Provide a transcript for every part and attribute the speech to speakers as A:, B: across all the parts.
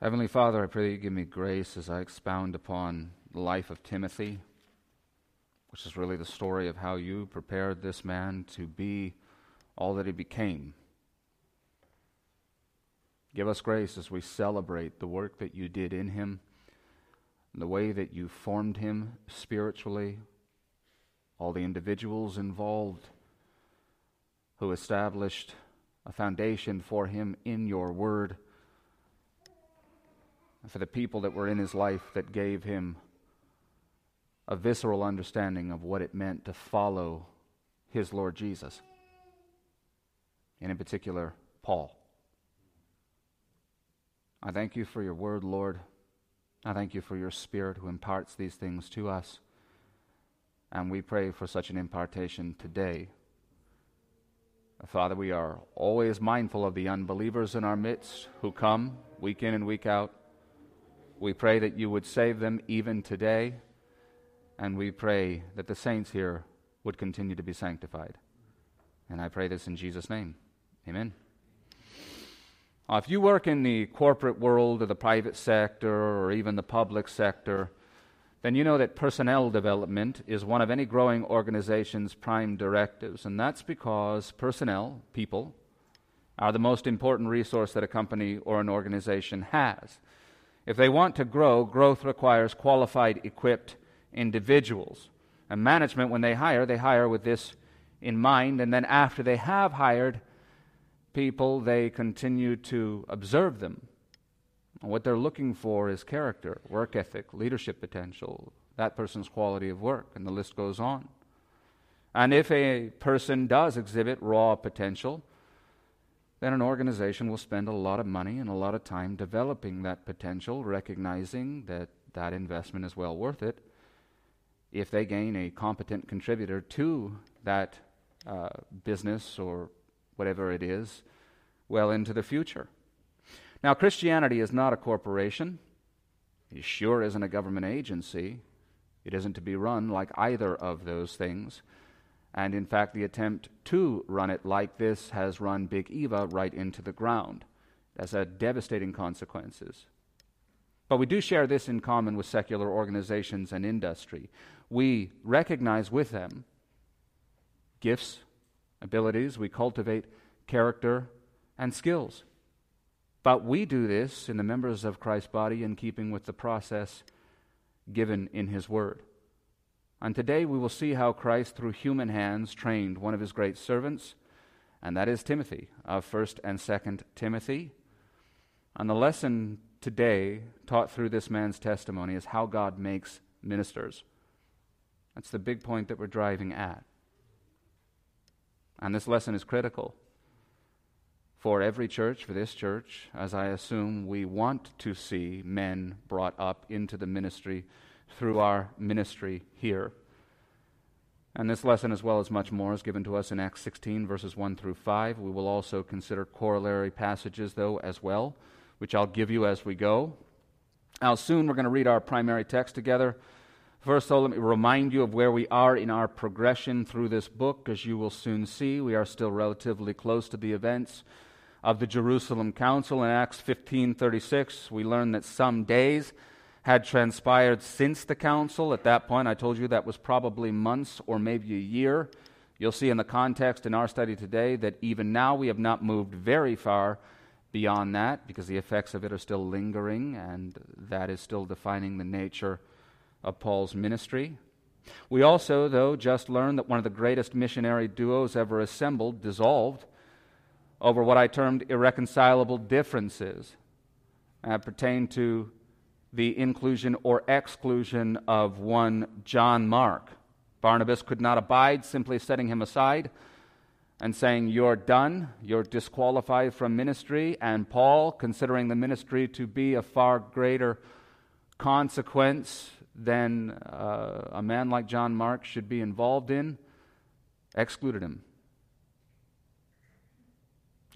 A: Heavenly Father, I pray that you give me grace as I expound upon the life of Timothy, which is really the story of how you prepared this man to be all that he became. Give us grace as we celebrate the work that you did in him, the way that you formed him spiritually, all the individuals involved who established a foundation for him in your word for the people that were in his life that gave him a visceral understanding of what it meant to follow his Lord Jesus, and in particular, Paul. I thank you for your word, Lord. I thank you for your Spirit who imparts these things to us. And we pray for such an impartation today. Father, we are always mindful of the unbelievers in our midst who come week in and week out we pray that you would save them even today, and we pray that the saints here would continue to be sanctified. And I pray this in Jesus' name. Amen. Uh, if you work in the corporate world or the private sector or even the public sector, then you know that personnel development is one of any growing organization's prime directives. And that's because personnel, people, are the most important resource that a company or an organization has. If they want to grow, growth requires qualified, equipped individuals. And management, when they hire, they hire with this in mind. And then after they have hired people, they continue to observe them. What they're looking for is character, work ethic, leadership potential, that person's quality of work, and the list goes on. And if a person does exhibit raw potential, then an organization will spend a lot of money and a lot of time developing that potential, recognizing that that investment is well worth it if they gain a competent contributor to that uh, business or whatever it is well into the future. Now, Christianity is not a corporation. It sure isn't a government agency. It isn't to be run like either of those things. And in fact, the attempt to run it like this has run Big Eva right into the ground. It has had devastating consequences. But we do share this in common with secular organizations and industry. We recognize with them gifts, abilities, we cultivate character and skills. But we do this in the members of Christ's body in keeping with the process given in His Word. And today we will see how Christ, through human hands, trained one of his great servants, and that is Timothy, of 1st and 2nd Timothy. And the lesson today, taught through this man's testimony, is how God makes ministers. That's the big point that we're driving at. And this lesson is critical for every church, for this church, as I assume we want to see men brought up into the ministry through our ministry here. And this lesson, as well as much more, is given to us in Acts 16, verses 1 through 5. We will also consider corollary passages, though, as well, which I'll give you as we go. Now, soon we're going to read our primary text together. First, though, let me remind you of where we are in our progression through this book. As you will soon see, we are still relatively close to the events of the Jerusalem Council. In Acts 15:36, we learn that some days had transpired since the council. At that point, I told you that was probably months or maybe a year. You'll see in the context in our study today that even now we have not moved very far beyond that because the effects of it are still lingering, and that is still defining the nature of Paul's ministry. We also, though, just learned that one of the greatest missionary duos ever assembled dissolved over what I termed irreconcilable differences pertain to the inclusion or exclusion of one John Mark. Barnabas could not abide simply setting him aside and saying, You're done, you're disqualified from ministry. And Paul, considering the ministry to be a far greater consequence than uh, a man like John Mark should be involved in, excluded him.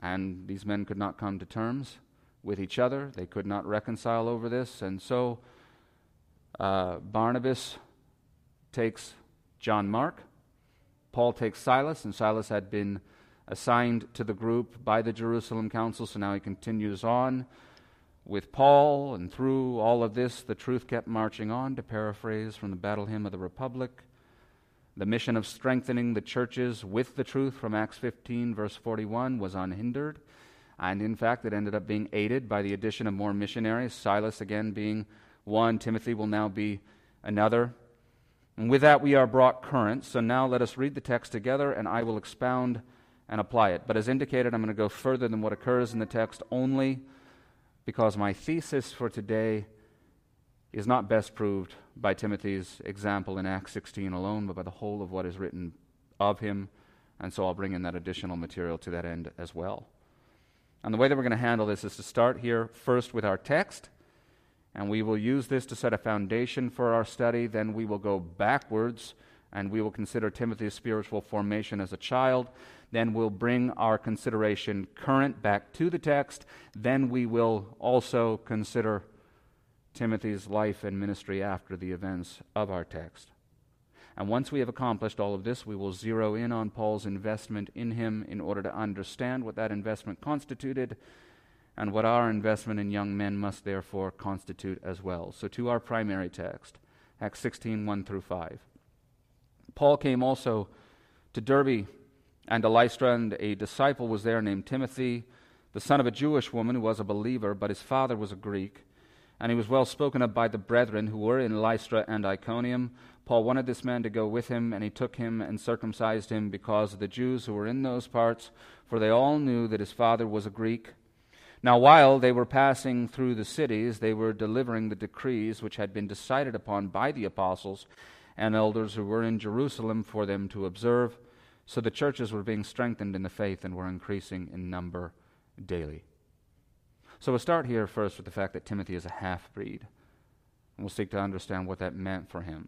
A: And these men could not come to terms with each other. They could not reconcile over this. And so uh, Barnabas takes John Mark. Paul takes Silas, and Silas had been assigned to the group by the Jerusalem Council, so now he continues on with Paul, and through all of this, the truth kept marching on, to paraphrase from the Battle Hymn of the Republic. The mission of strengthening the churches with the truth from Acts 15, verse 41, was unhindered. And in fact, it ended up being aided by the addition of more missionaries, Silas again being one, Timothy will now be another. And with that, we are brought current. So now let us read the text together, and I will expound and apply it. But as indicated, I'm going to go further than what occurs in the text only because my thesis for today is not best proved by Timothy's example in Acts 16 alone, but by the whole of what is written of him. And so I'll bring in that additional material to that end as well. And the way that we're going to handle this is to start here first with our text, and we will use this to set a foundation for our study. Then we will go backwards, and we will consider Timothy's spiritual formation as a child. Then we'll bring our consideration current back to the text. Then we will also consider Timothy's life and ministry after the events of our text. And once we have accomplished all of this, we will zero in on Paul's investment in him in order to understand what that investment constituted and what our investment in young men must therefore constitute as well. So, to our primary text, Acts 16 1 through 5. Paul came also to Derbe and to Lystra, and a disciple was there named Timothy, the son of a Jewish woman who was a believer, but his father was a Greek. And he was well spoken of by the brethren who were in Lystra and Iconium. Paul wanted this man to go with him, and he took him and circumcised him because of the Jews who were in those parts, for they all knew that his father was a Greek. Now, while they were passing through the cities, they were delivering the decrees which had been decided upon by the apostles and elders who were in Jerusalem for them to observe. So the churches were being strengthened in the faith and were increasing in number daily. So we'll start here first with the fact that Timothy is a half breed. We'll seek to understand what that meant for him.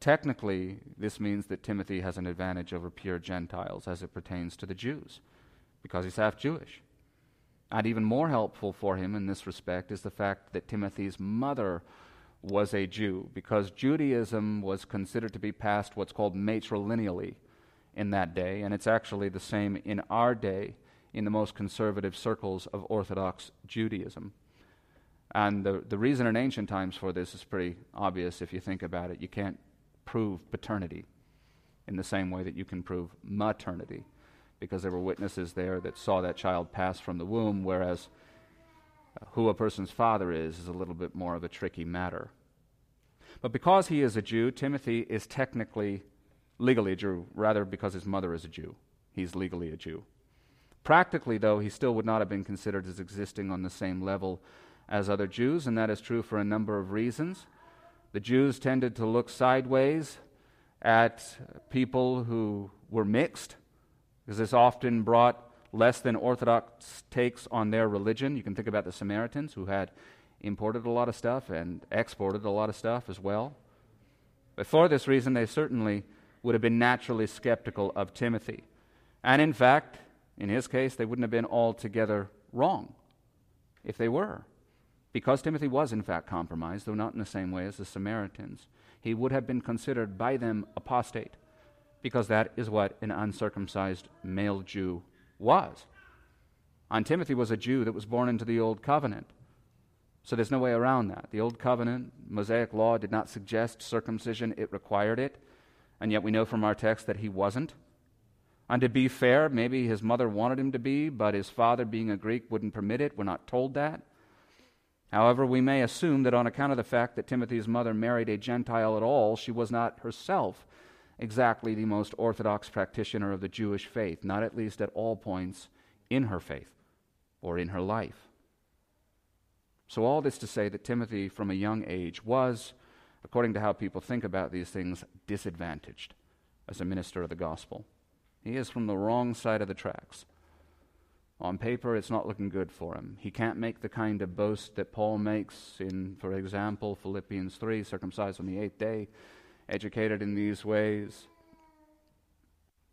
A: Technically, this means that Timothy has an advantage over pure Gentiles as it pertains to the Jews, because he's half Jewish. And even more helpful for him in this respect is the fact that Timothy's mother was a Jew, because Judaism was considered to be passed what's called matrilineally in that day, and it's actually the same in our day in the most conservative circles of Orthodox Judaism. And the, the reason in ancient times for this is pretty obvious if you think about it. You can't prove paternity in the same way that you can prove maternity, because there were witnesses there that saw that child pass from the womb, whereas uh, who a person's father is is a little bit more of a tricky matter. But because he is a Jew, Timothy is technically legally a Jew, rather because his mother is a Jew. He's legally a Jew. Practically, though, he still would not have been considered as existing on the same level as other Jews, and that is true for a number of reasons. The Jews tended to look sideways at people who were mixed, because this often brought less than orthodox takes on their religion. You can think about the Samaritans who had imported a lot of stuff and exported a lot of stuff as well. But for this reason, they certainly would have been naturally skeptical of Timothy. And in fact, in his case, they wouldn't have been altogether wrong if they were because Timothy was in fact compromised, though not in the same way as the Samaritans, he would have been considered by them apostate, because that is what an uncircumcised male Jew was. And Timothy was a Jew that was born into the Old Covenant. So there's no way around that. The Old Covenant, Mosaic law, did not suggest circumcision, it required it. And yet we know from our text that he wasn't. And to be fair, maybe his mother wanted him to be, but his father, being a Greek, wouldn't permit it. We're not told that. However, we may assume that on account of the fact that Timothy's mother married a Gentile at all, she was not herself exactly the most orthodox practitioner of the Jewish faith, not at least at all points in her faith or in her life. So, all this to say that Timothy, from a young age, was, according to how people think about these things, disadvantaged as a minister of the gospel. He is from the wrong side of the tracks. On paper, it's not looking good for him. He can't make the kind of boast that Paul makes in, for example, Philippians 3 circumcised on the eighth day, educated in these ways.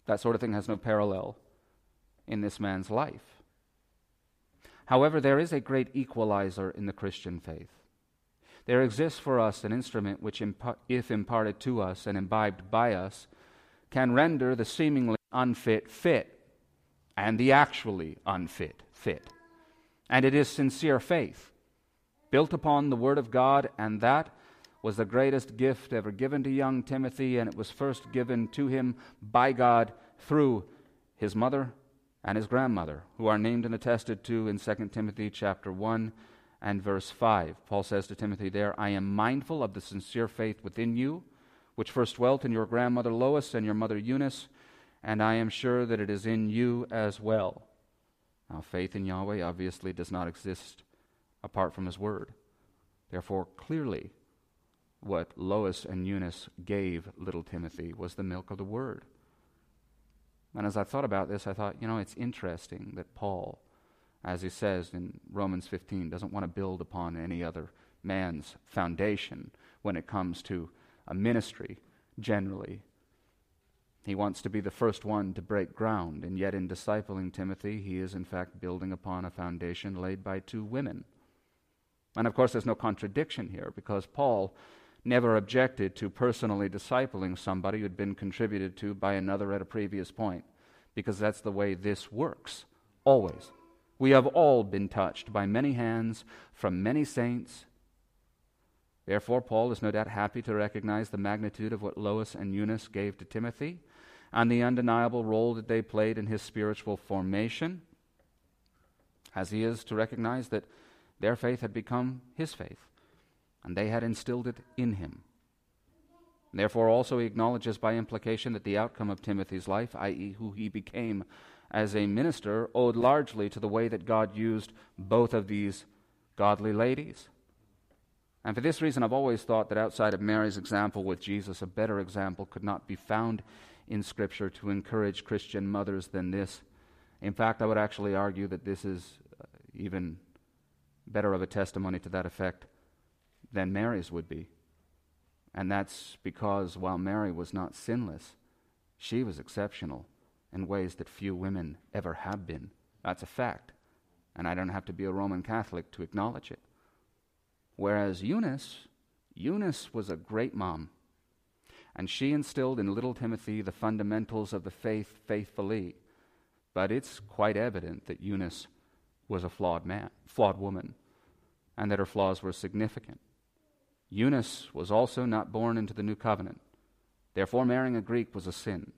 A: That sort of thing has no parallel in this man's life. However, there is a great equalizer in the Christian faith. There exists for us an instrument which, if imparted to us and imbibed by us, can render the seemingly unfit fit and the actually unfit fit. And it is sincere faith, built upon the Word of God, and that was the greatest gift ever given to young Timothy, and it was first given to him by God through his mother and his grandmother, who are named and attested to in 2 Timothy chapter 1 and verse 5. Paul says to Timothy there, I am mindful of the sincere faith within you, which first dwelt in your grandmother Lois and your mother Eunice, and I am sure that it is in you as well. Now, faith in Yahweh obviously does not exist apart from his word. Therefore, clearly, what Lois and Eunice gave little Timothy was the milk of the word. And as I thought about this, I thought, you know, it's interesting that Paul, as he says in Romans 15, doesn't want to build upon any other man's foundation when it comes to a ministry generally. He wants to be the first one to break ground, and yet in discipling Timothy, he is in fact building upon a foundation laid by two women. And of course, there's no contradiction here because Paul never objected to personally discipling somebody who'd been contributed to by another at a previous point, because that's the way this works, always. We have all been touched by many hands from many saints. Therefore, Paul is no doubt happy to recognize the magnitude of what Lois and Eunice gave to Timothy and the undeniable role that they played in his spiritual formation, as he is to recognize that their faith had become his faith and they had instilled it in him. Therefore, also, he acknowledges by implication that the outcome of Timothy's life, i.e., who he became as a minister, owed largely to the way that God used both of these godly ladies. And for this reason, I've always thought that outside of Mary's example with Jesus, a better example could not be found in Scripture to encourage Christian mothers than this. In fact, I would actually argue that this is uh, even better of a testimony to that effect than Mary's would be. And that's because while Mary was not sinless, she was exceptional in ways that few women ever have been. That's a fact. And I don't have to be a Roman Catholic to acknowledge it. Whereas Eunice, Eunice was a great mom. And she instilled in little Timothy the fundamentals of the faith faithfully. But it's quite evident that Eunice was a flawed man, flawed woman, and that her flaws were significant. Eunice was also not born into the new covenant. Therefore, marrying a Greek was a sin.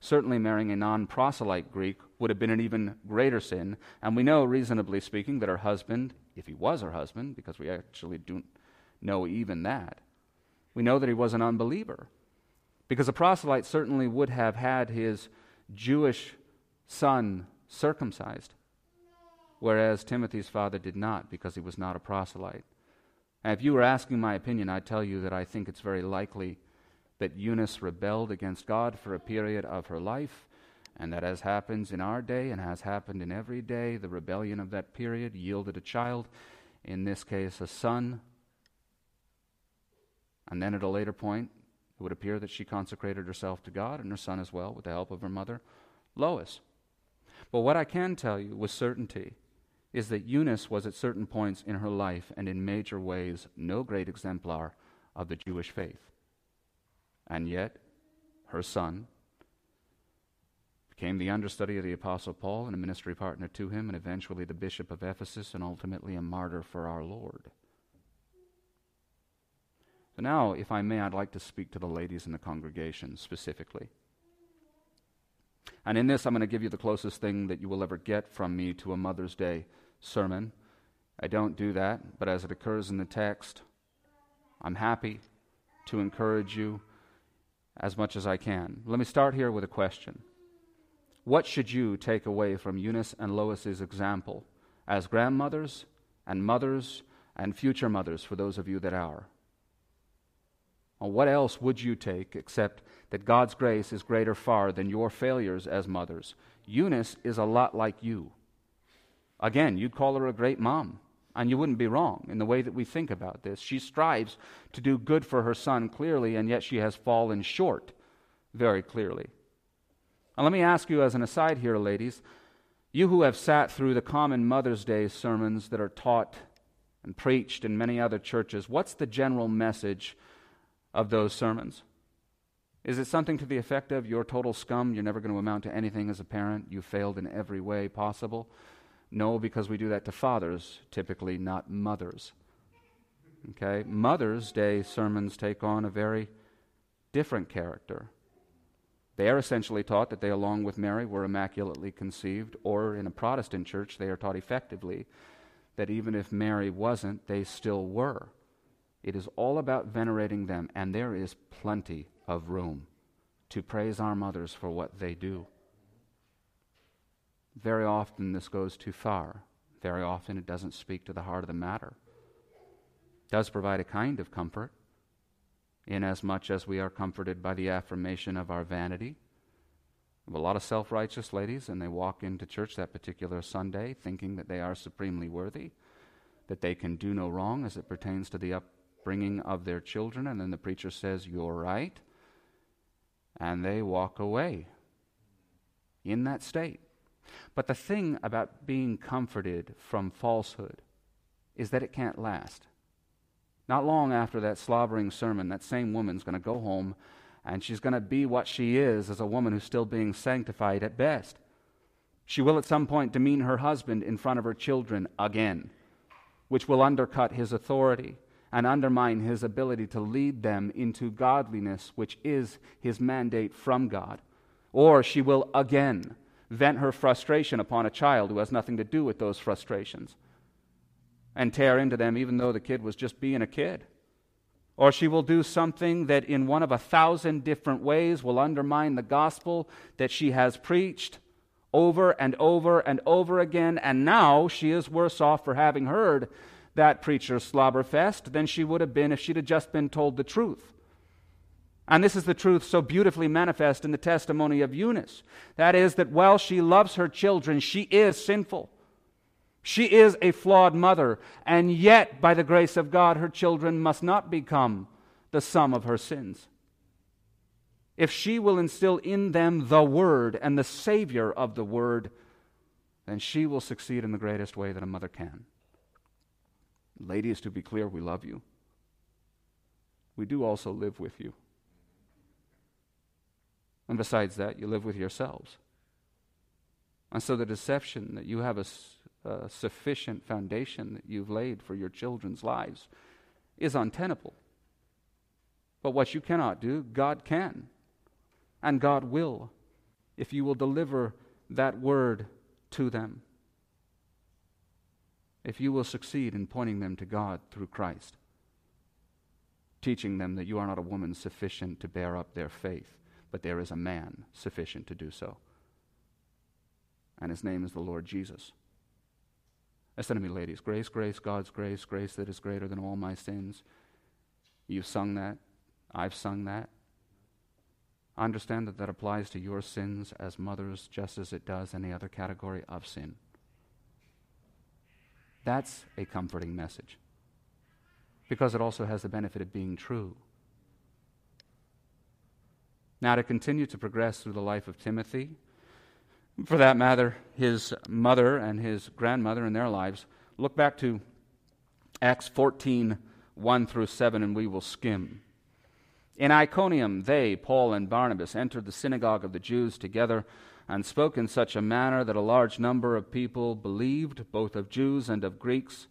A: Certainly, marrying a non proselyte Greek would have been an even greater sin. And we know, reasonably speaking, that her husband, if he was her husband, because we actually don't know even that, we know that he was an unbeliever. Because a proselyte certainly would have had his Jewish son circumcised, whereas Timothy's father did not, because he was not a proselyte. And if you were asking my opinion, I'd tell you that I think it's very likely that Eunice rebelled against God for a period of her life, and that as happens in our day and has happened in every day, the rebellion of that period yielded a child, in this case a son. And then at a later point, it would appear that she consecrated herself to God and her son as well, with the help of her mother, Lois. But what I can tell you with certainty is that Eunice was at certain points in her life and in major ways no great exemplar of the Jewish faith. And yet, her son became the understudy of the Apostle Paul and a ministry partner to him, and eventually the bishop of Ephesus, and ultimately a martyr for our Lord. So now, if I may, I'd like to speak to the ladies in the congregation specifically. And in this, I'm going to give you the closest thing that you will ever get from me to a Mother's Day sermon. I don't do that, but as it occurs in the text, I'm happy to encourage you as much as I can. Let me start here with a question. What should you take away from Eunice and Lois's example as grandmothers and mothers and future mothers for those of you that are? Well, what else would you take except that God's grace is greater far than your failures as mothers? Eunice is a lot like you. Again, you'd call her a great mom. And you wouldn't be wrong in the way that we think about this. She strives to do good for her son clearly, and yet she has fallen short very clearly. Now, let me ask you as an aside here, ladies, you who have sat through the common Mother's Day sermons that are taught and preached in many other churches, what's the general message of those sermons? Is it something to the effect of, you're total scum, you're never going to amount to anything as a parent, you failed in every way possible? No, because we do that to fathers, typically, not mothers. Okay? Mother's Day sermons take on a very different character. They are essentially taught that they, along with Mary, were immaculately conceived, or in a Protestant church, they are taught effectively that even if Mary wasn't, they still were. It is all about venerating them, and there is plenty of room to praise our mothers for what they do. Very often, this goes too far. Very often, it doesn't speak to the heart of the matter. It does provide a kind of comfort, inasmuch as we are comforted by the affirmation of our vanity. A lot of self righteous ladies, and they walk into church that particular Sunday thinking that they are supremely worthy, that they can do no wrong as it pertains to the upbringing of their children, and then the preacher says, You're right. And they walk away in that state. But the thing about being comforted from falsehood is that it can't last. Not long after that slobbering sermon, that same woman's going to go home and she's going to be what she is as a woman who's still being sanctified at best. She will at some point demean her husband in front of her children again, which will undercut his authority and undermine his ability to lead them into godliness, which is his mandate from God. Or she will again vent her frustration upon a child who has nothing to do with those frustrations and tear into them even though the kid was just being a kid. Or she will do something that, in one of a thousand different ways, will undermine the gospel that she has preached over and over and over again. And now she is worse off for having heard that preacher slobberfest than she would have been if she'd have just been told the truth. And this is the truth so beautifully manifest in the testimony of Eunice. That is, that while she loves her children, she is sinful. She is a flawed mother, and yet, by the grace of God, her children must not become the sum of her sins. If she will instill in them the Word and the Savior of the Word, then she will succeed in the greatest way that a mother can. Ladies, to be clear, we love you. We do also live with you. And besides that, you live with yourselves. And so the deception that you have a, a sufficient foundation that you've laid for your children's lives is untenable. But what you cannot do, God can. And God will, if you will deliver that word to them. If you will succeed in pointing them to God through Christ, teaching them that you are not a woman sufficient to bear up their faith but there is a man sufficient to do so. And his name is the Lord Jesus. Listen to me, ladies. Grace, grace, God's grace, grace that is greater than all my sins. You've sung that. I've sung that. I understand that that applies to your sins as mothers just as it does any other category of sin. That's a comforting message because it also has the benefit of being true. Now, to continue to progress through the life of Timothy, for that matter, his mother and his grandmother in their lives, look back to Acts 14 1 through 7, and we will skim. In Iconium, they, Paul and Barnabas, entered the synagogue of the Jews together and spoke in such a manner that a large number of people believed, both of Jews and of Greeks.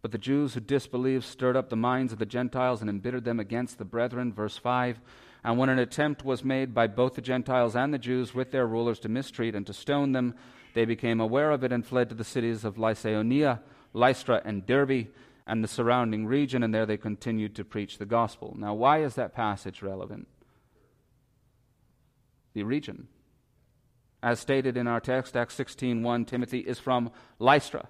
A: But the Jews who disbelieved stirred up the minds of the Gentiles and embittered them against the brethren. Verse 5. And when an attempt was made by both the Gentiles and the Jews with their rulers to mistreat and to stone them, they became aware of it and fled to the cities of Lycaonia, Lystra, and Derbe, and the surrounding region, and there they continued to preach the gospel. Now, why is that passage relevant? The region. As stated in our text, Acts 16:1, Timothy is from Lystra.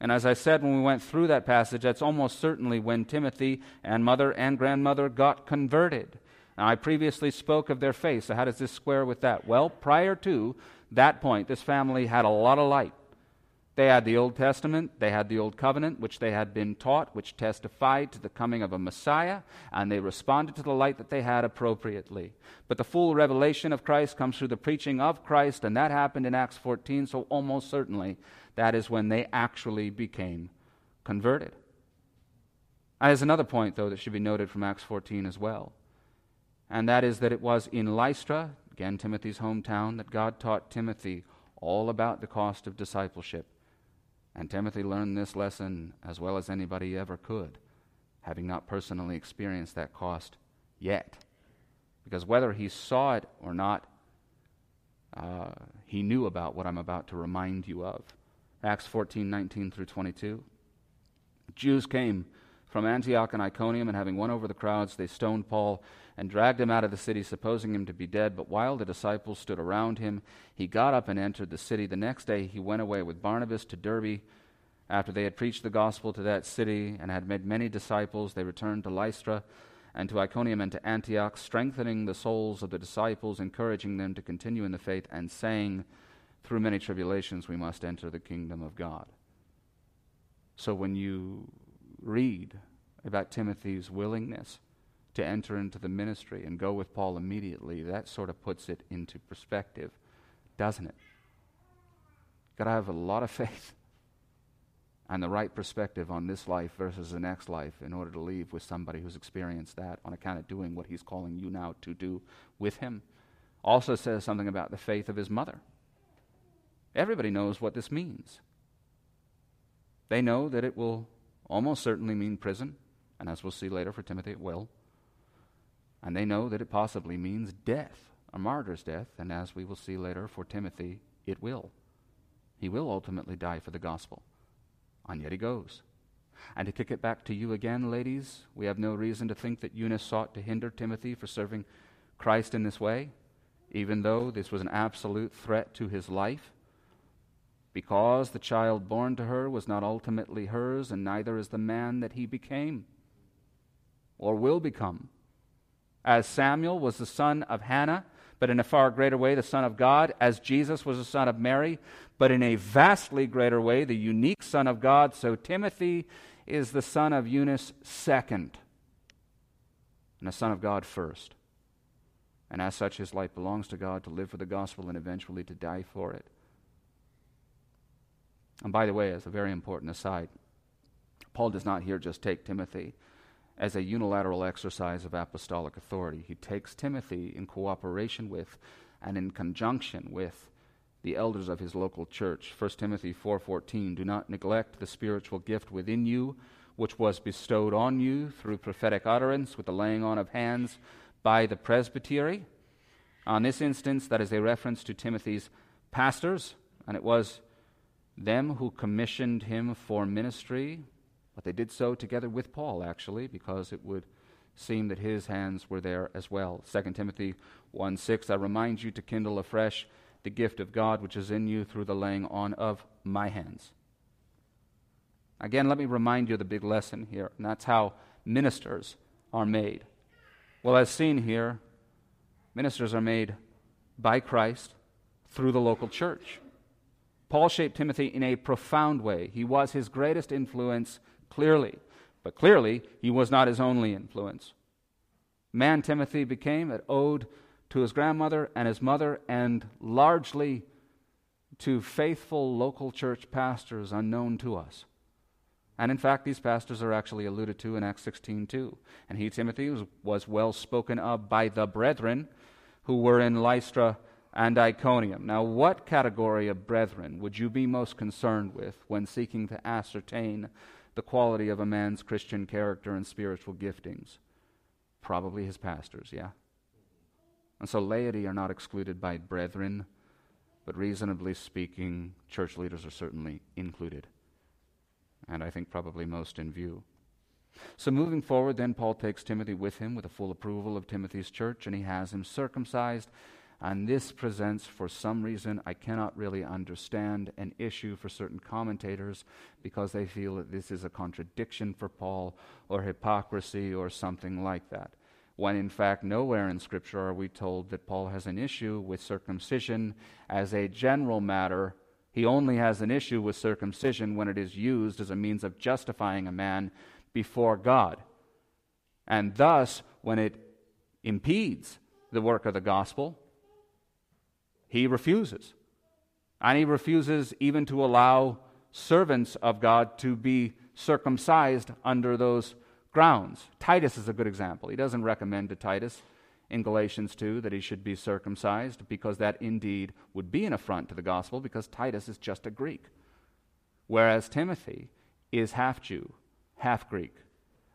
A: And as I said when we went through that passage, that's almost certainly when Timothy and mother and grandmother got converted. Now, I previously spoke of their faith, so how does this square with that? Well, prior to that point, this family had a lot of light. They had the Old Testament, they had the Old Covenant, which they had been taught, which testified to the coming of a Messiah, and they responded to the light that they had appropriately. But the full revelation of Christ comes through the preaching of Christ, and that happened in Acts 14, so almost certainly that is when they actually became converted. There's another point, though, that should be noted from Acts 14 as well, and that is that it was in Lystra, again Timothy's hometown, that God taught Timothy all about the cost of discipleship. And Timothy learned this lesson as well as anybody ever could, having not personally experienced that cost yet. Because whether he saw it or not, uh, he knew about what I'm about to remind you of. Acts 14 19 through 22. Jews came from Antioch and Iconium, and having won over the crowds, they stoned Paul and dragged him out of the city, supposing him to be dead. But while the disciples stood around him, he got up and entered the city. The next day he went away with Barnabas to Derbe. After they had preached the gospel to that city and had made many disciples, they returned to Lystra and to Iconium and to Antioch, strengthening the souls of the disciples, encouraging them to continue in the faith, and saying, through many tribulations we must enter the kingdom of God. So when you read about Timothy's willingness to enter into the ministry and go with Paul immediately, that sort of puts it into perspective, doesn't it? Got to have a lot of faith and the right perspective on this life versus the next life in order to leave with somebody who's experienced that on account of doing what he's calling you now to do with him. Also says something about the faith of his mother. Everybody knows what this means. They know that it will almost certainly mean prison, and as we'll see later for Timothy, it will. And they know that it possibly means death, a martyr's death, and as we will see later for Timothy, it will. He will ultimately die for the gospel. And yet he goes. And to kick it back to you again, ladies, we have no reason to think that Eunice sought to hinder Timothy for serving Christ in this way, even though this was an absolute threat to his life because the child born to her was not ultimately hers, and neither is the man that he became or will become. As Samuel was the son of Hannah, but in a far greater way the Son of God, as Jesus was the Son of Mary, but in a vastly greater way the unique Son of God, so Timothy is the son of Eunice second, and a Son of God first. And as such, his life belongs to God to live for the gospel and eventually to die for it. And by the way, as a very important aside, Paul does not here just take Timothy as a unilateral exercise of apostolic authority. He takes Timothy in cooperation with and in conjunction with the elders of his local church. 1 Timothy 4:14 Do not neglect the spiritual gift within you which was bestowed on you through prophetic utterance with the laying on of hands by the presbytery. On this instance that is a reference to Timothy's pastors and it was them who commissioned him for ministry, but they did so together with Paul, actually, because it would seem that his hands were there as well. 2 Timothy 1 6, I remind you to kindle afresh the gift of God which is in you through the laying on of my hands. Again, let me remind you the big lesson here, and that's how ministers are made. Well, as seen here, ministers are made by Christ through the local church. Paul shaped Timothy in a profound way. He was his greatest influence, clearly, but clearly he was not his only influence. Man Timothy became, it owed to his grandmother and his mother, and largely to faithful local church pastors unknown to us. And in fact, these pastors are actually alluded to in Acts 16 too. And he, Timothy, was, was well spoken of by the brethren who were in Lystra and Iconium. Now, what category of brethren would you be most concerned with when seeking to ascertain the quality of a man's Christian character and spiritual giftings? Probably his pastors, yeah? And so laity are not excluded by brethren, but reasonably speaking, church leaders are certainly included. And I think probably most in view. So moving forward, then Paul takes Timothy with him with the full approval of Timothy's church, and he has him circumcised. And this presents, for some reason, I cannot really understand, an issue for certain commentators because they feel that this is a contradiction for Paul or hypocrisy or something like that when in fact nowhere in Scripture are we told that Paul has an issue with circumcision as a general matter. He only has an issue with circumcision when it is used as a means of justifying a man before God. And thus, when it impedes the work of the gospel, he refuses. And he refuses even to allow servants of God to be circumcised under those grounds. Titus is a good example. He doesn't recommend to Titus in Galatians 2 that he should be circumcised because that indeed would be an affront to the gospel because Titus is just a Greek. Whereas Timothy is half Jew, half Greek.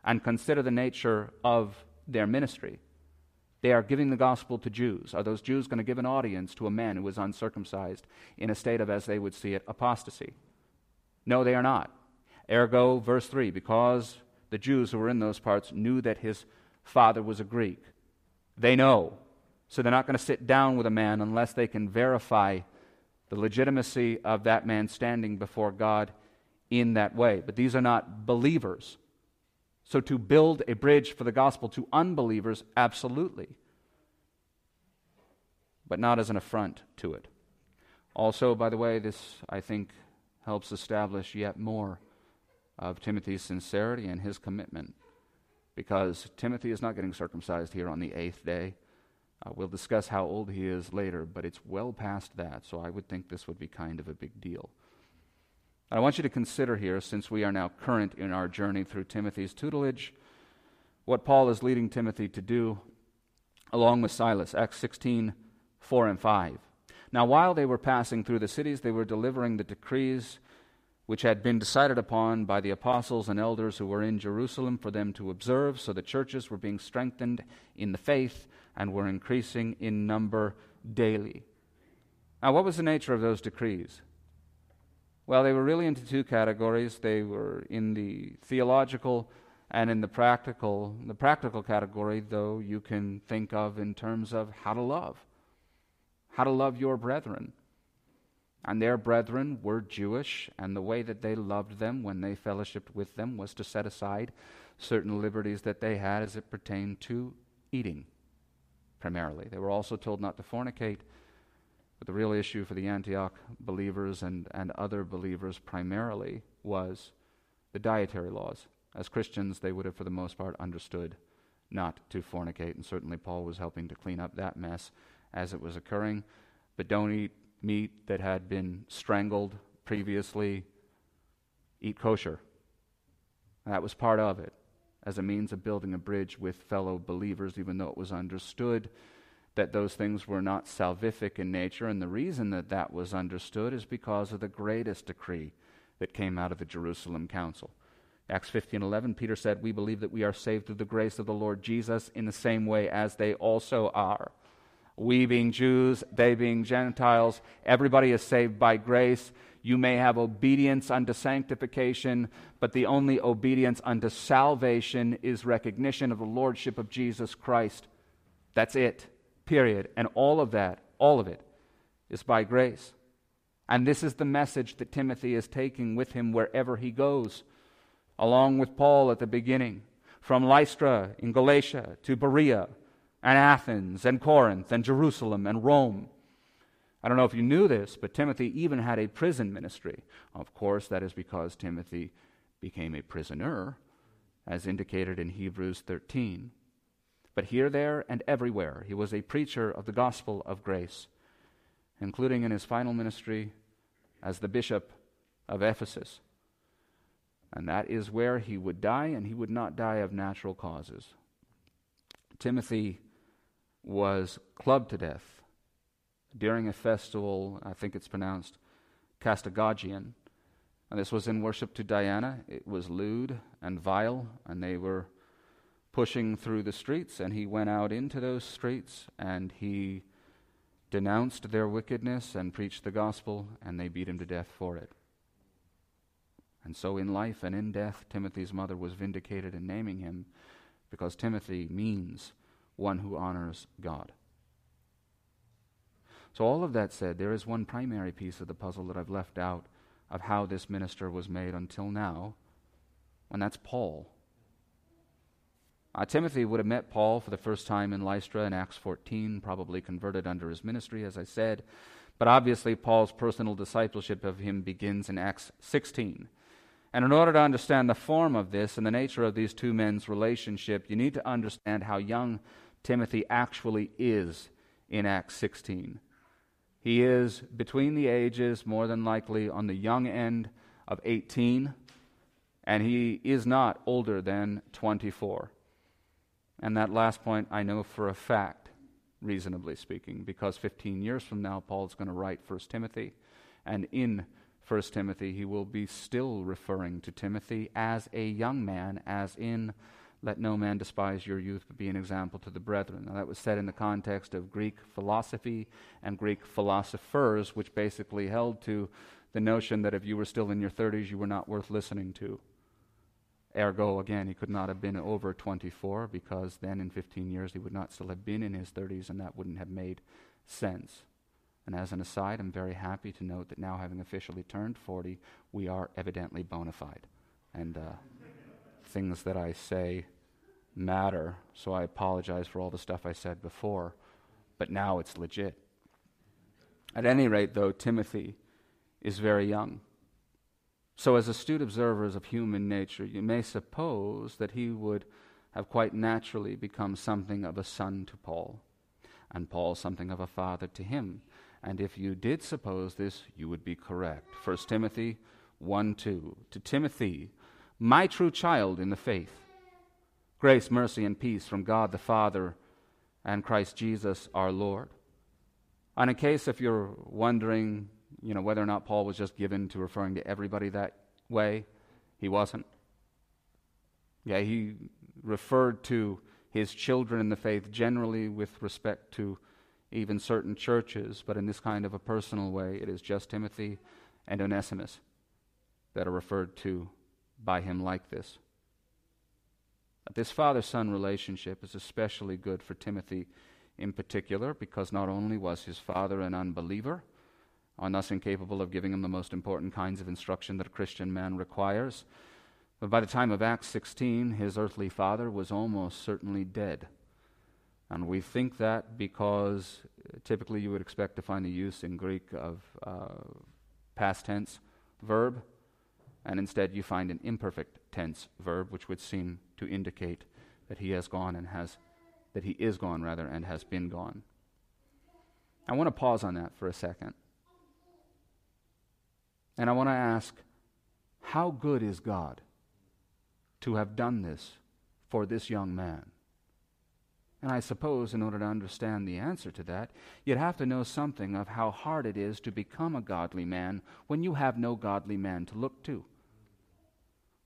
A: And consider the nature of their ministry. They are giving the gospel to Jews. Are those Jews going to give an audience to a man who is uncircumcised in a state of, as they would see it, apostasy? No, they are not. Ergo, verse 3 because the Jews who were in those parts knew that his father was a Greek. They know. So they're not going to sit down with a man unless they can verify the legitimacy of that man standing before God in that way. But these are not believers. So to build a bridge for the gospel to unbelievers, absolutely. But not as an affront to it. Also, by the way, this, I think, helps establish yet more of Timothy's sincerity and his commitment. Because Timothy is not getting circumcised here on the eighth day. Uh, we'll discuss how old he is later, but it's well past that, so I would think this would be kind of a big deal. I want you to consider here, since we are now current in our journey through Timothy's tutelage, what Paul is leading Timothy to do along with Silas. Acts 16 4 and 5. Now, while they were passing through the cities, they were delivering the decrees which had been decided upon by the apostles and elders who were in Jerusalem for them to observe. So the churches were being strengthened in the faith and were increasing in number daily. Now, what was the nature of those decrees? Well, they were really into two categories. They were in the theological and in the practical. The practical category, though, you can think of in terms of how to love, how to love your brethren. And their brethren were Jewish, and the way that they loved them when they fellowshipped with them was to set aside certain liberties that they had as it pertained to eating, primarily. They were also told not to fornicate. But the real issue for the Antioch believers and, and other believers primarily was the dietary laws. As Christians, they would have, for the most part, understood not to fornicate, and certainly Paul was helping to clean up that mess as it was occurring. But don't eat meat that had been strangled previously, eat kosher. That was part of it as a means of building a bridge with fellow believers, even though it was understood that those things were not salvific in nature. And the reason that that was understood is because of the greatest decree that came out of the Jerusalem Council. Acts 15:11 Peter said, "We believe that we are saved through the grace of the Lord Jesus in the same way as they also are." we being Jews, they being Gentiles, everybody is saved by grace. You may have obedience unto sanctification, but the only obedience unto salvation is recognition of the Lordship of Jesus Christ. That's it, period. And all of that, all of it, is by grace. And this is the message that Timothy is taking with him wherever he goes, along with Paul at the beginning, from Lystra in Galatia to Berea and Athens and Corinth and Jerusalem and Rome. I don't know if you knew this, but Timothy even had a prison ministry. Of course, that is because Timothy became a prisoner, as indicated in Hebrews 13. But here, there, and everywhere, he was a preacher of the gospel of grace, including in his final ministry as the bishop of Ephesus. And that is where he would die, and he would not die of natural causes. Timothy was clubbed to death during a festival, I think it's pronounced Castagagian, And this was in worship to Diana. It was lewd and vile, and they were pushing through the streets, and he went out into those streets and he denounced their wickedness and preached the gospel, and they beat him to death for it. And so, in life and in death, Timothy's mother was vindicated in naming him because Timothy means one who honors God. So, all of that said, there is one primary piece of the puzzle that I've left out of how this minister was made until now, and that's Paul. Uh, Timothy would have met Paul for the first time in Lystra in Acts 14, probably converted under his ministry, as I said. But obviously, Paul's personal discipleship of him begins in Acts 16. And in order to understand the form of this and the nature of these two men's relationship, you need to understand how young Timothy actually is in Acts 16. He is between the ages, more than likely on the young end of 18, and he is not older than 24. And that last point I know for a fact, reasonably speaking, because 15 years from now, Paul's going to write 1 Timothy. And in 1 Timothy, he will be still referring to Timothy as a young man, as in, let no man despise your youth, but be an example to the brethren. Now, that was said in the context of Greek philosophy and Greek philosophers, which basically held to the notion that if you were still in your 30s, you were not worth listening to. Ergo, again, he could not have been over 24 because then in 15 years he would not still have been in his 30s and that wouldn't have made sense. And as an aside, I'm very happy to note that now, having officially turned 40, we are evidently bona fide. And uh, things that I say matter, so I apologize for all the stuff I said before, but now it's legit. At any rate, though, Timothy is very young. So, as astute observers of human nature, you may suppose that he would have quite naturally become something of a son to Paul, and Paul something of a father to him. And if you did suppose this, you would be correct. 1 Timothy 1 2. To Timothy, my true child in the faith, grace, mercy, and peace from God the Father and Christ Jesus our Lord. And in case if you're wondering you know, whether or not Paul was just given to referring to everybody that way. He wasn't. Yeah, he referred to his children in the faith generally with respect to even certain churches, but in this kind of a personal way, it is just Timothy and Onesimus that are referred to by him like this. This father son relationship is especially good for Timothy in particular because not only was his father an unbeliever, and thus incapable of giving him the most important kinds of instruction that a Christian man requires. But by the time of Acts 16, his earthly father was almost certainly dead. And we think that because typically you would expect to find the use in Greek of uh, past tense verb, and instead you find an imperfect tense verb, which would seem to indicate that he has gone and has, that he is gone rather, and has been gone. I want to pause on that for a second. And I want to ask how good is God to have done this for this young man? And I suppose, in order to understand the answer to that, you'd have to know something of how hard it is to become a godly man when you have no godly man to look to.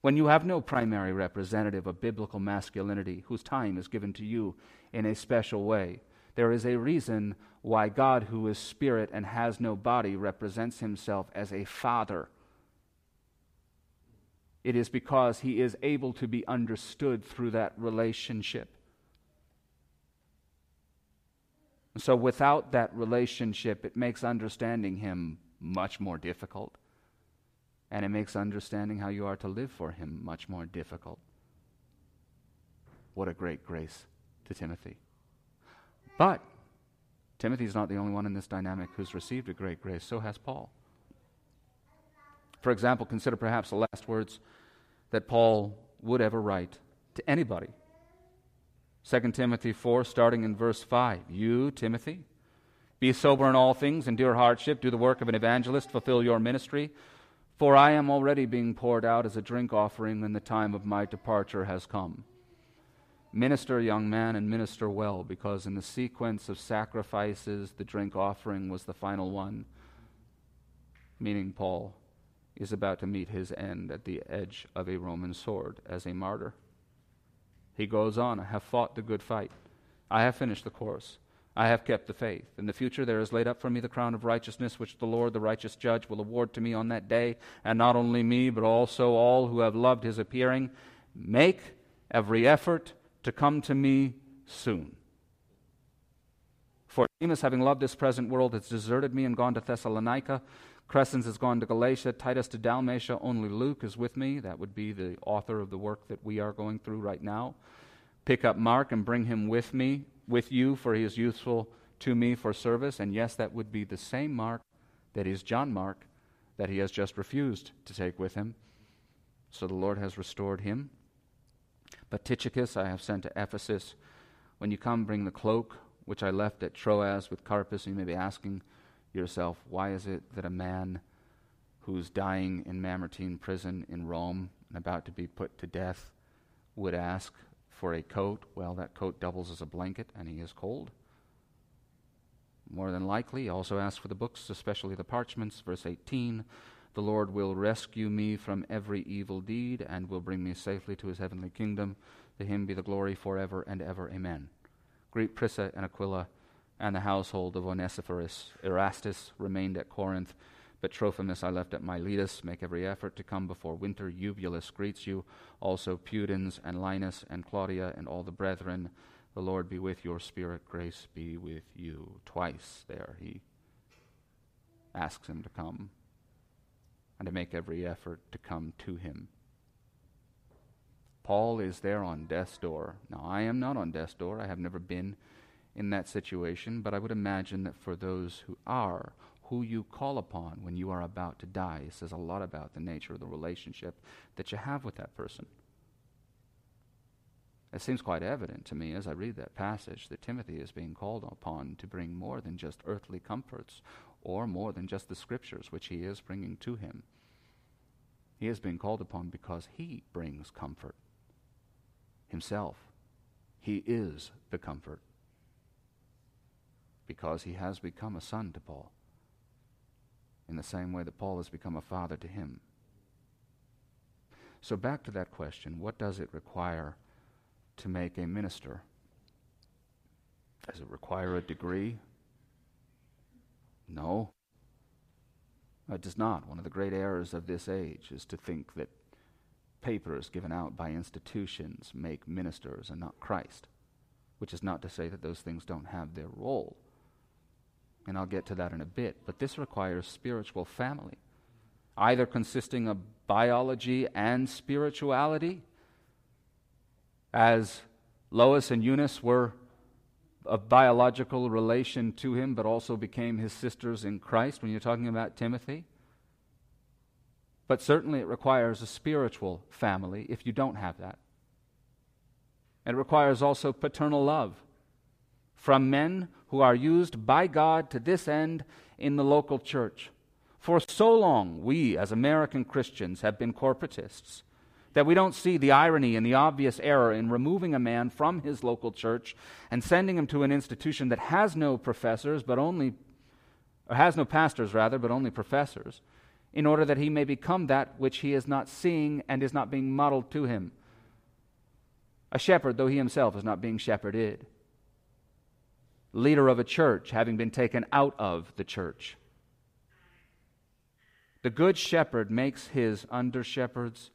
A: When you have no primary representative of biblical masculinity whose time is given to you in a special way. There is a reason why God, who is spirit and has no body, represents himself as a father. It is because he is able to be understood through that relationship. So, without that relationship, it makes understanding him much more difficult. And it makes understanding how you are to live for him much more difficult. What a great grace to Timothy. But Timothy's not the only one in this dynamic who's received a great grace, so has Paul. For example, consider perhaps the last words that Paul would ever write to anybody. 2 Timothy 4, starting in verse 5. You, Timothy, be sober in all things, endure hardship, do the work of an evangelist, fulfill your ministry. For I am already being poured out as a drink offering, and the time of my departure has come. Minister, young man, and minister well, because in the sequence of sacrifices, the drink offering was the final one, meaning Paul. is about to meet his end at the edge of a Roman sword as a martyr. He goes on, I have fought the good fight. I have finished the course. I have kept the faith. In the future there is laid up for me the crown of righteousness, which the Lord, the righteous judge, will award to me on that day, and not only me, but also all who have loved his appearing. Make every effort to come to me soon. For Demas, having loved this present world, has deserted me and gone to Thessalonica. Crescens has gone to Galatia, Titus to Dalmatia, only Luke is with me. That would be the author of the work that we are going through right now. Pick up Mark and bring him with me, with you, for he is useful to me for service. And yes, that would be the same Mark that is John Mark that he has just refused to take with him. So the Lord has restored him. But Tychicus I have sent to Ephesus. When you come, bring the cloak which I left at Troas with Carpus. And you may be asking yourself, why is it that a man who's dying in Mamertine prison in Rome and about to be put to death would ask for a coat? Well, that coat doubles as a blanket, and he is cold. More than likely, he also asks for the books, especially the parchments. Verse 18 The Lord will rescue me from every evil deed and will bring me safely to his heavenly kingdom. To him be the glory forever and ever. Amen. Greet Prisca and Aquila and the household of Onesiphorus. Erastus remained at Corinth, but Trophimus I left at Miletus. Make every effort to come before winter. Eubulus greets you, also Pudens and Linus and Claudia and all the brethren. The Lord be with your spirit. Grace be with you. Twice there he asks him to come and to make every effort to come to him. Paul is there on death's door. Now, I am not on death's door. I have never been in that situation, but I would imagine that for those who are, who you call upon when you are about to die says a lot about the nature of the relationship that you have with that person. It seems quite evident to me as I read that passage that Timothy is being called upon to bring more than just earthly comforts or more than just the scriptures which he is bringing to him. He is being called upon because he brings comfort himself. He is the comfort because he has become a son to Paul in the same way that Paul has become a father to him. So, back to that question what does it require to make a minister? Does it require a degree? No. It does not. One of the great errors of this age is to think that papers given out by institutions make ministers and not Christ, which is not to say that those things don't have their role. And I'll get to that in a bit. But this requires spiritual family, either consisting of biology and spirituality, as Lois and Eunice were of biological relation to him, but also became his sisters in Christ when you're talking about Timothy. But certainly it requires a spiritual family if you don't have that. It requires also paternal love from men who are used by God to this end in the local church. For so long, we as American Christians have been corporatists that we don't see the irony and the obvious error in removing a man from his local church and sending him to an institution that has no professors, but only, or has no pastors, rather, but only professors, in order that he may become that which he is not seeing and is not being modeled to him. A shepherd, though he himself is not being shepherded. Leader of a church, having been taken out of the church. The good shepherd makes his under shepherds,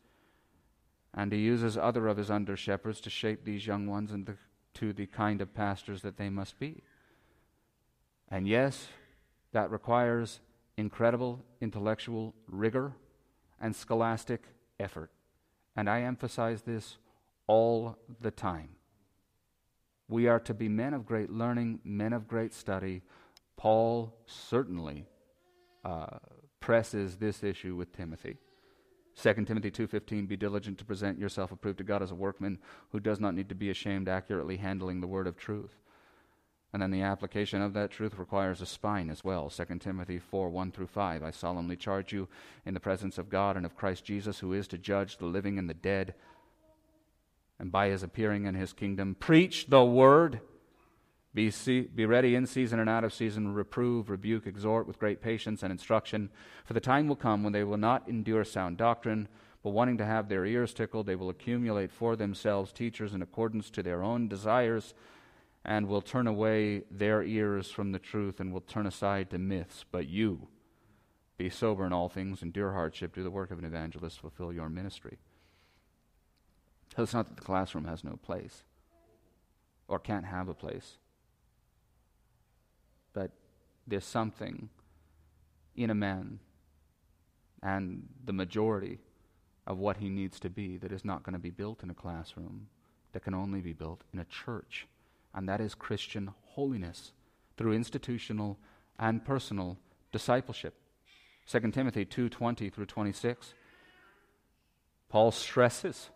A: and he uses other of his under shepherds to shape these young ones into the kind of pastors that they must be. And yes, that requires incredible intellectual rigor and scholastic effort. And I emphasize this all the time. We are to be men of great learning, men of great study. Paul certainly uh, presses this issue with Timothy. 2 Timothy 2:15 Be diligent to present yourself approved to God as a workman who does not need to be ashamed accurately handling the word of truth. And then the application of that truth requires a spine as well. 2 Timothy 4 1 through 5. I solemnly charge you in the presence of God and of Christ Jesus, who is to judge the living and the dead, and by his appearing in his kingdom, preach the word. Be, see, be ready in season and out of season, reprove, rebuke, exhort with great patience and instruction. For the time will come when they will not endure sound doctrine, but wanting to have their ears tickled, they will accumulate for themselves teachers in accordance to their own desires, and will turn away their ears from the truth and will turn aside to myths. But you, be sober in all things, endure hardship, do the work of an evangelist, fulfill your ministry. So it's not that the classroom has no place or can't have a place there's something in a man and the majority of what he needs to be that is not going to be built in a classroom, that can only be built in a church. And that is Christian holiness through institutional and personal discipleship. 2 Timothy 2:20 through 26. Paul stresses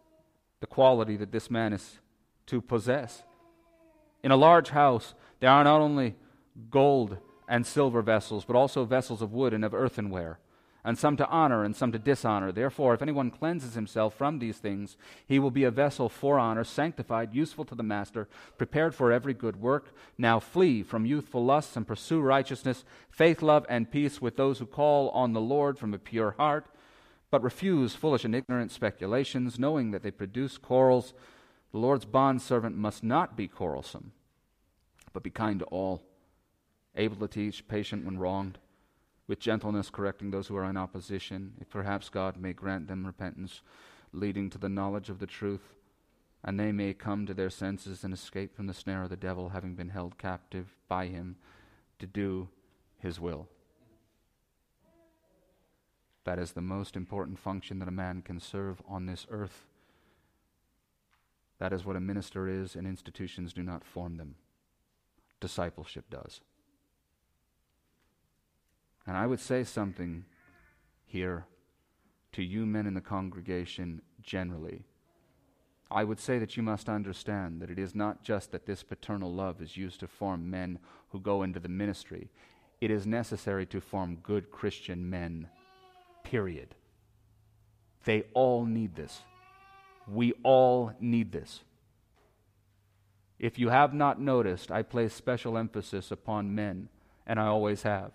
A: the quality that this man is to possess. In a large house, there are not only gold and silver vessels, but also vessels of wood and of earthenware, and some to honor and some to dishonor. Therefore, if anyone cleanses himself from these things, he will be a vessel for honor, sanctified, useful to the master, prepared for every good work. Now flee from youthful lusts and pursue righteousness, faith, love, and peace with those who call on the Lord from a pure heart, but refuse foolish and ignorant speculations, knowing that they produce quarrels. The Lord's bondservant must not be quarrelsome, but be kind to all able to teach, patient when wronged, with gentleness correcting those who are in opposition, if perhaps God may grant them repentance, leading to the knowledge of the truth, and they may come to their senses and escape from the snare of the devil, having been held captive by him to do his will. That is the most important function that a man can serve on this earth. That is what a minister is, and institutions do not form them. Discipleship does. And I would say something here to you men in the congregation generally. I would say that you must understand that it is not just that this paternal love is used to form men who go into the ministry, it is necessary to form good Christian men, period. They all need this. We all need this. If you have not noticed, I place special emphasis upon men, and I always have.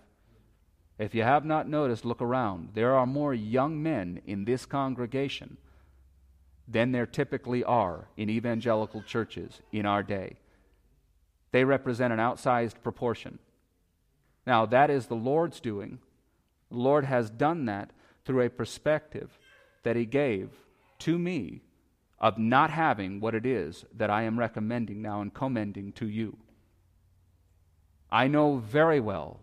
A: If you have not noticed, look around. There are more young men in this congregation than there typically are in evangelical churches in our day. They represent an outsized proportion. Now, that is the Lord's doing. The Lord has done that through a perspective that He gave to me of not having what it is that I am recommending now and commending to you. I know very well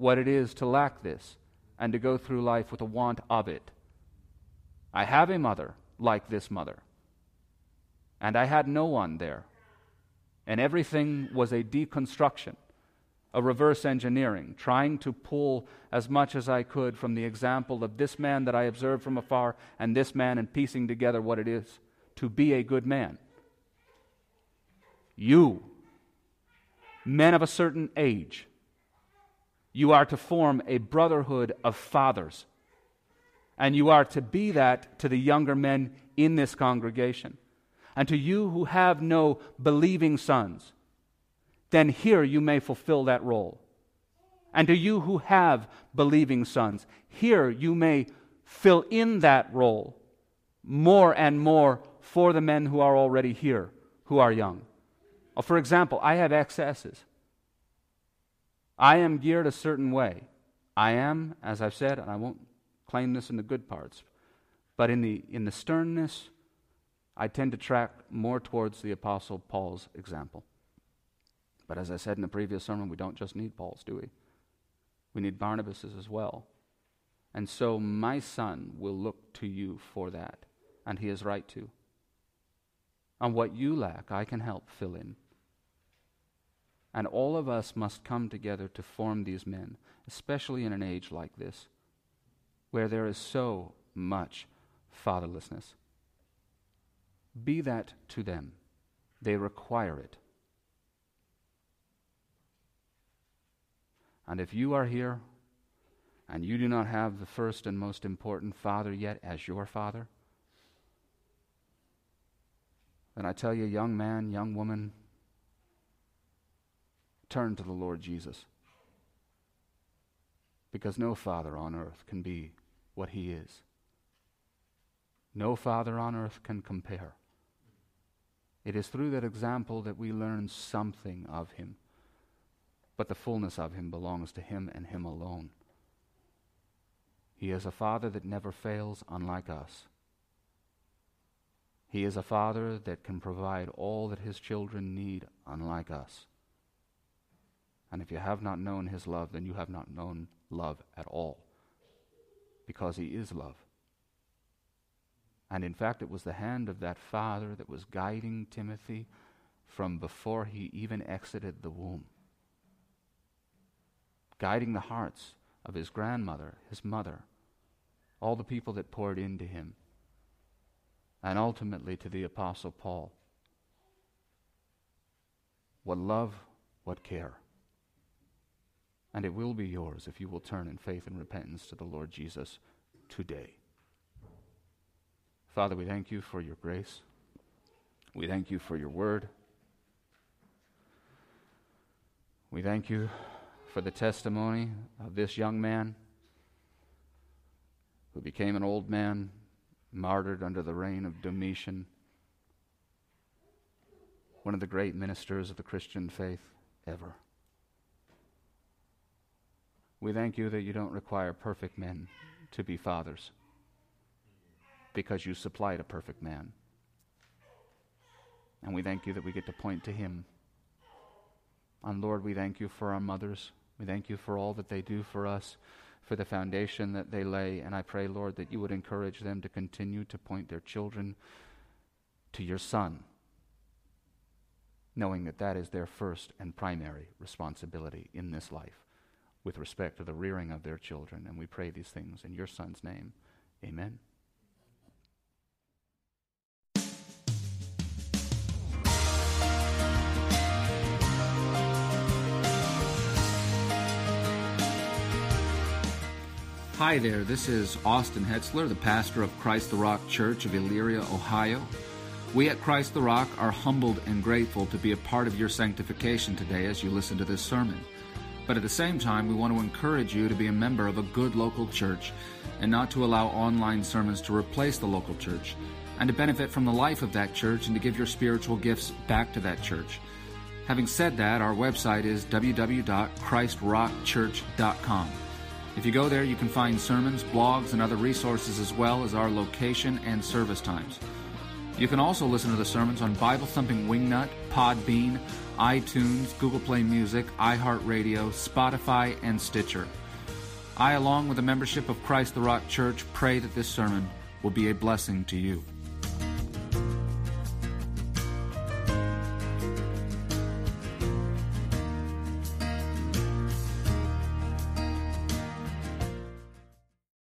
A: what it is to lack this and to go through life with a want of it. I have a mother like this mother, and I had no one there. And everything was a deconstruction, a reverse engineering, trying to pull as much as I could from the example of this man that I observed from afar and this man and piecing together what it is to be a good man. You, men of a certain age, you are to form a brotherhood of fathers. And you are to be that to the younger men in this congregation. And to you who have no believing sons, then here you may fulfill that role. And to you who have believing sons, here you may fill in that role more and more for the men who are already here, who are young. Uh, for example, I have excesses. I am geared a certain way. I am, as I've said, and I won't claim this in the good parts, but in the, in the sternness, I tend to track more towards the Apostle Paul's example. But as I said in the previous sermon, we don't just need Paul's, do we? We need Barnabas's as well. And so my son will look to you for that, and he is right to. And what you lack, I can help fill in. And all of us must come together to form these men, especially in an age like this, where there is so much fatherlessness. Be that to them. They require it. And if you are here and you do not have the first and most important father yet as your father, then I tell you, young man, young woman, turn to the Lord Jesus. Because no father on earth can be what he is. No father on earth can compare. It is through that example that we learn something of him. But the fullness of him belongs to him and him alone. He is a father that never fails, unlike us. He is a father that can provide all that his children need, unlike us. And if you have not known his love, then you have not known love at all, because he is love. And in fact, it was the hand of that father that was guiding Timothy from before he even exited the womb, guiding the hearts of his grandmother, his mother, all the people that poured into him, and ultimately to the Apostle Paul. What love, what care. And it will be yours if you will turn in faith and repentance to the Lord Jesus today. Father, we thank you for your grace. We thank you for your word. We thank you for the testimony of this young man who became an old man, martyred under the reign of Domitian, one of the great ministers of the Christian faith ever. We thank you that you don't require perfect men to be fathers because you supplied a perfect man. And we thank you that we get to point to him. And Lord, we thank you for our mothers. We thank you for all that they do for us, for the foundation that they lay. And I pray, Lord, that you would encourage them to continue to point their children to your Son, knowing that that is their first and primary responsibility in this life with respect to the rearing of their children. And we pray these things in your Son's name. Amen.
B: Hi there, this is Austin Hetsler, the pastor of Christ the Rock Church of Elyria, Ohio. We at Christ the Rock are humbled and grateful to be a part of your sanctification today as you listen to this sermon. But at the same time, we want to encourage you to be a member of a good local church and not to allow online sermons to replace the local church, and to benefit from the life of that church and to give your spiritual gifts back to that church. Having said that, our website is www.christrockchurch.com. If you go there, you can find sermons, blogs, and other resources as well as our location and service times. You can also listen to the sermons on Bible Thumping Wingnut, Podbean, iTunes, Google Play Music, iHeartRadio, Spotify, and Stitcher. I, along with the membership of Christ the Rock Church, pray that this sermon will be a blessing to you.